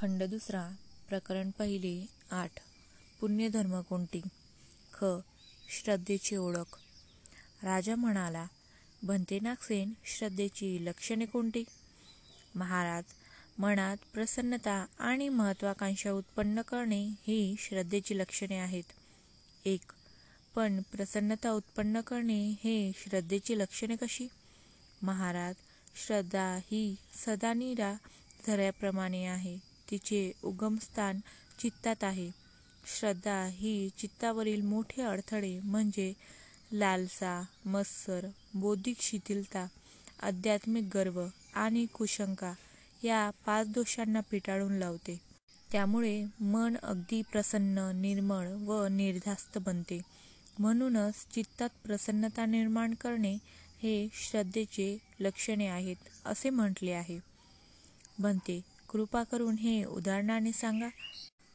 खंड दुसरा प्रकरण पहिले आठ. पुण्यधर्म कोणती? ख. श्रद्धेची ओळख. राजा म्हणाला भंतेनागसेन श्रद्धेची लक्षणे कोणती? महाराज मनात प्रसन्नता आणि महत्वाकांक्षा उत्पन्न करणे ही श्रद्धेची लक्षणे आहेत. एक. पण प्रसन्नता उत्पन्न करणे हे श्रद्धेची लक्षणे कशी? महाराज श्रद्धा ही सदा निरा झऱ्याप्रमाणे आहे. तिचे उगमस्थान चित्तात आहे. श्रद्धा ही चित्तावरील मोठे अडथळे म्हणजे लालसा मत्सर बौद्धिक शिथिलता आध्यात्मिक गर्व आणि कुशंका या पाच दोषांना पिटाळून लावते. त्यामुळे मन अगदी प्रसन्न निर्मळ व निर्धास्त बनते. म्हणूनच चित्तात प्रसन्नता निर्माण करणे हे श्रद्धेचे लक्षणे आहेत असे म्हटले आहे. बनते. कृपा करून हे उदाहरणाने सांगा.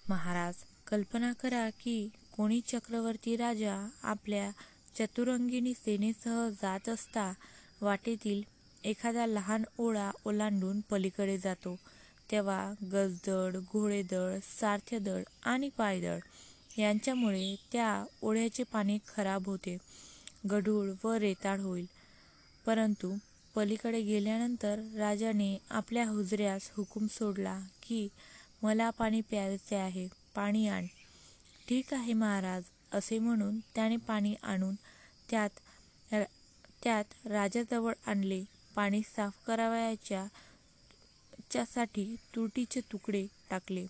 महाराज कल्पना करा की कोणी चक्रवर्ती राजा आपल्या चतुरंगिणी सेनेसह जात असता वाटेतील एखादा लहान ओढा ओलांडून पलीकडे जातो. तेव्हा गजदळ घोडेदळ सारथ्यदळ आणि पायदळ यांच्यामुळे त्या ओढ्याचे पाणी खराब होते. गढूळ व रेताळ होईल. परंतु पलीकडे गेल्यानंतर राजाने आपल्या हुजऱ्यास हुकूम सोडला की मला पाणी प्यायचे आहे पाणी आण. ठीक आहे महाराज असे म्हणून त्याने पाणी आणून त्यात त्यात राजाजवळ आणले. पाणी साफ करावयाच्या च्यासाठी तुरटीचे तुकडे टाकले.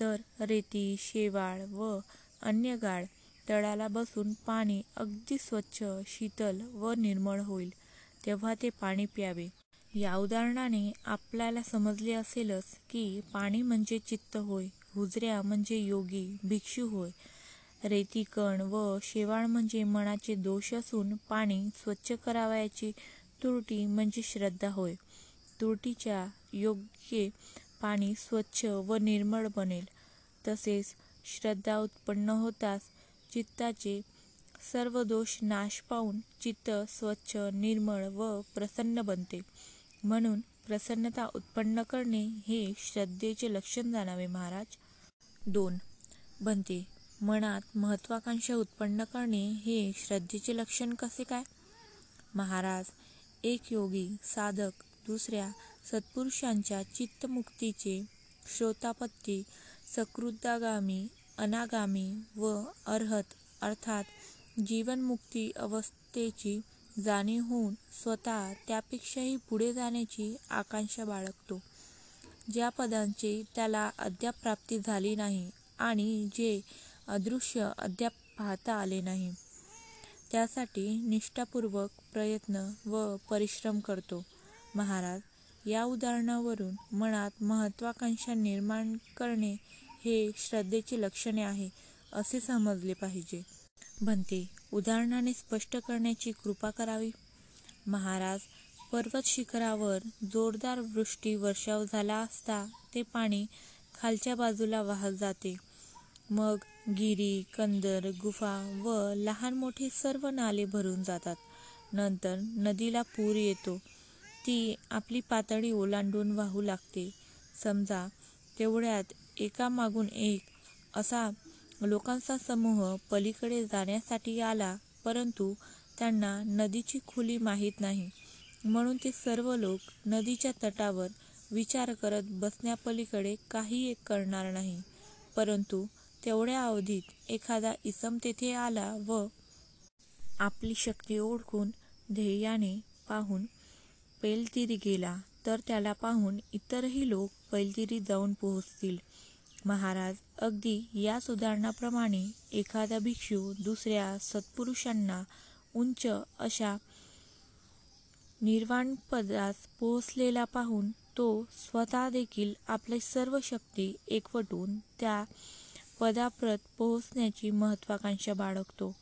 तर रेती शेवाळ व अन्य गाळ तळाला बसून पाणी अगदी स्वच्छ शीतल व निर्मळ होईल. तेव्हा ते पाणी प्यावे. या उदाहरणाने आपल्याला समजले असेलच की पाणी म्हणजे चित्त होय हुजऱ्या म्हणजे योगी भिक्षू होय. रेती कण व शेवाळ म्हणजे मनाचे दोष असून पाणी स्वच्छ करावयाची तुरटी म्हणजे श्रद्धा होय. तुरटीच्या योग्य पाणी स्वच्छ व निर्मळ बनेल. तसेच श्रद्धा उत्पन्न होताच चित्ताचे सर्व दोष नाश पावून चित्त स्वच्छ निर्मळ व प्रसन्न बनते. म्हणून प्रसन्नता उत्पन्न करणे हे श्रद्धेचे लक्षण जाणावे महाराज. दोन. बनते. मनात महत्वाकांक्षा उत्पन्न करणे हे श्रद्धेचे लक्षण कसे काय? महाराज एक योगी साधक दुसऱ्या सत्पुरुषांच्या चित्तमुक्तीचे श्रोतापत्ती सकृदागामी अनागामी व अर्हत अर्थात जीवनमुक्ती अवस्थेची जाणीव होऊन स्वतः त्यापेक्षाही पुढे जाण्याची आकांक्षा बाळगतो. ज्या पदांची त्याला अद्याप प्राप्ती झाली नाही आणि जे अदृश्य अद्याप पाहता आले नाही त्यासाठी निष्ठापूर्वक प्रयत्न व परिश्रम करतो. महाराज या उदाहरणावरून मनात महत्वाकांक्षा निर्माण करणे हे श्रद्धेचे लक्षणे आहे असे समजले पाहिजे. बनते उदाहरणाने स्पष्ट करण्याची कृपा करावी. महाराज पर्वत शिखरावर जोरदार वृष्टी वर्षाव झाला असता ते पाणी खालच्या बाजूला वाहत जाते. मग गिरी कंदर गुफा व लहान मोठे सर्व नाले भरून जातात. नंतर नदीला पूर येतो. ती आपली पातळी ओलांडून वाहू लागते. समजा तेवढ्यात एकामागून एक असा लोकांचा समूह पलीकडे जाण्यासाठी आला परंतु त्यांना नदीची खोली माहीत नाही. म्हणून ते सर्व लोक नदीच्या तटावर विचार करत बसण्यापलीकडे काही एक करणार नाही. परंतु तेवढ्या अवधीत एखादा इसम तेथे आला व आपली शक्ती ओळखून ध्येयाने पाहून पैलतीरी गेला तर त्याला पाहून इतरही लोक पैलतीरी जाऊन पोहोचतील. महाराज अगदी या उदाहरणाप्रमाणे एखादा भिक्षू दुसऱ्या सत्पुरुषांना उंच अशा निर्वाणपदास पोहोचलेला पाहून तो स्वतः देखील आपली सर्व शक्ती एकवटून त्या पदाप्रत पोहोचण्याची महत्वाकांक्षा बाळगतो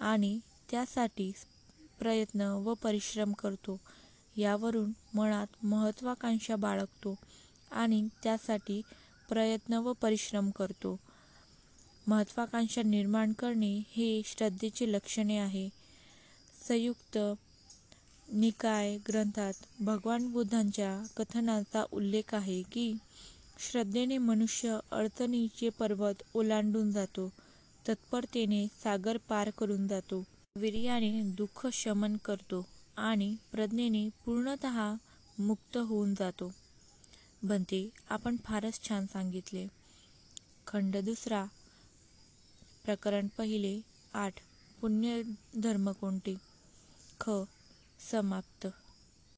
आणि त्यासाठी प्रयत्न व परिश्रम करतो. यावरून मनात महत्वाकांक्षा बाळगतो आणि त्यासाठी प्रयत्न व परिश्रम करतो. महत्वाकांक्षा निर्माण करणे हे श्रद्धेचे लक्षणे आहे. संयुक्त निकाय ग्रंथात भगवान बुद्धांच्या कथनाचा उल्लेख आहे की श्रद्धेने मनुष्य अडचणीचे पर्वत ओलांडून जातो तत्परतेने सागर पार करून जातो वीर्याने दुःख शमन करतो आणि प्रज्ञेने पूर्णतः मुक्त होऊन जातो. बनते आपण फारच छान सांगितले. खंड दुसरा. प्रकरण पहिले. आठ. पुण्य धर्म कोणते? ख. समाप्त.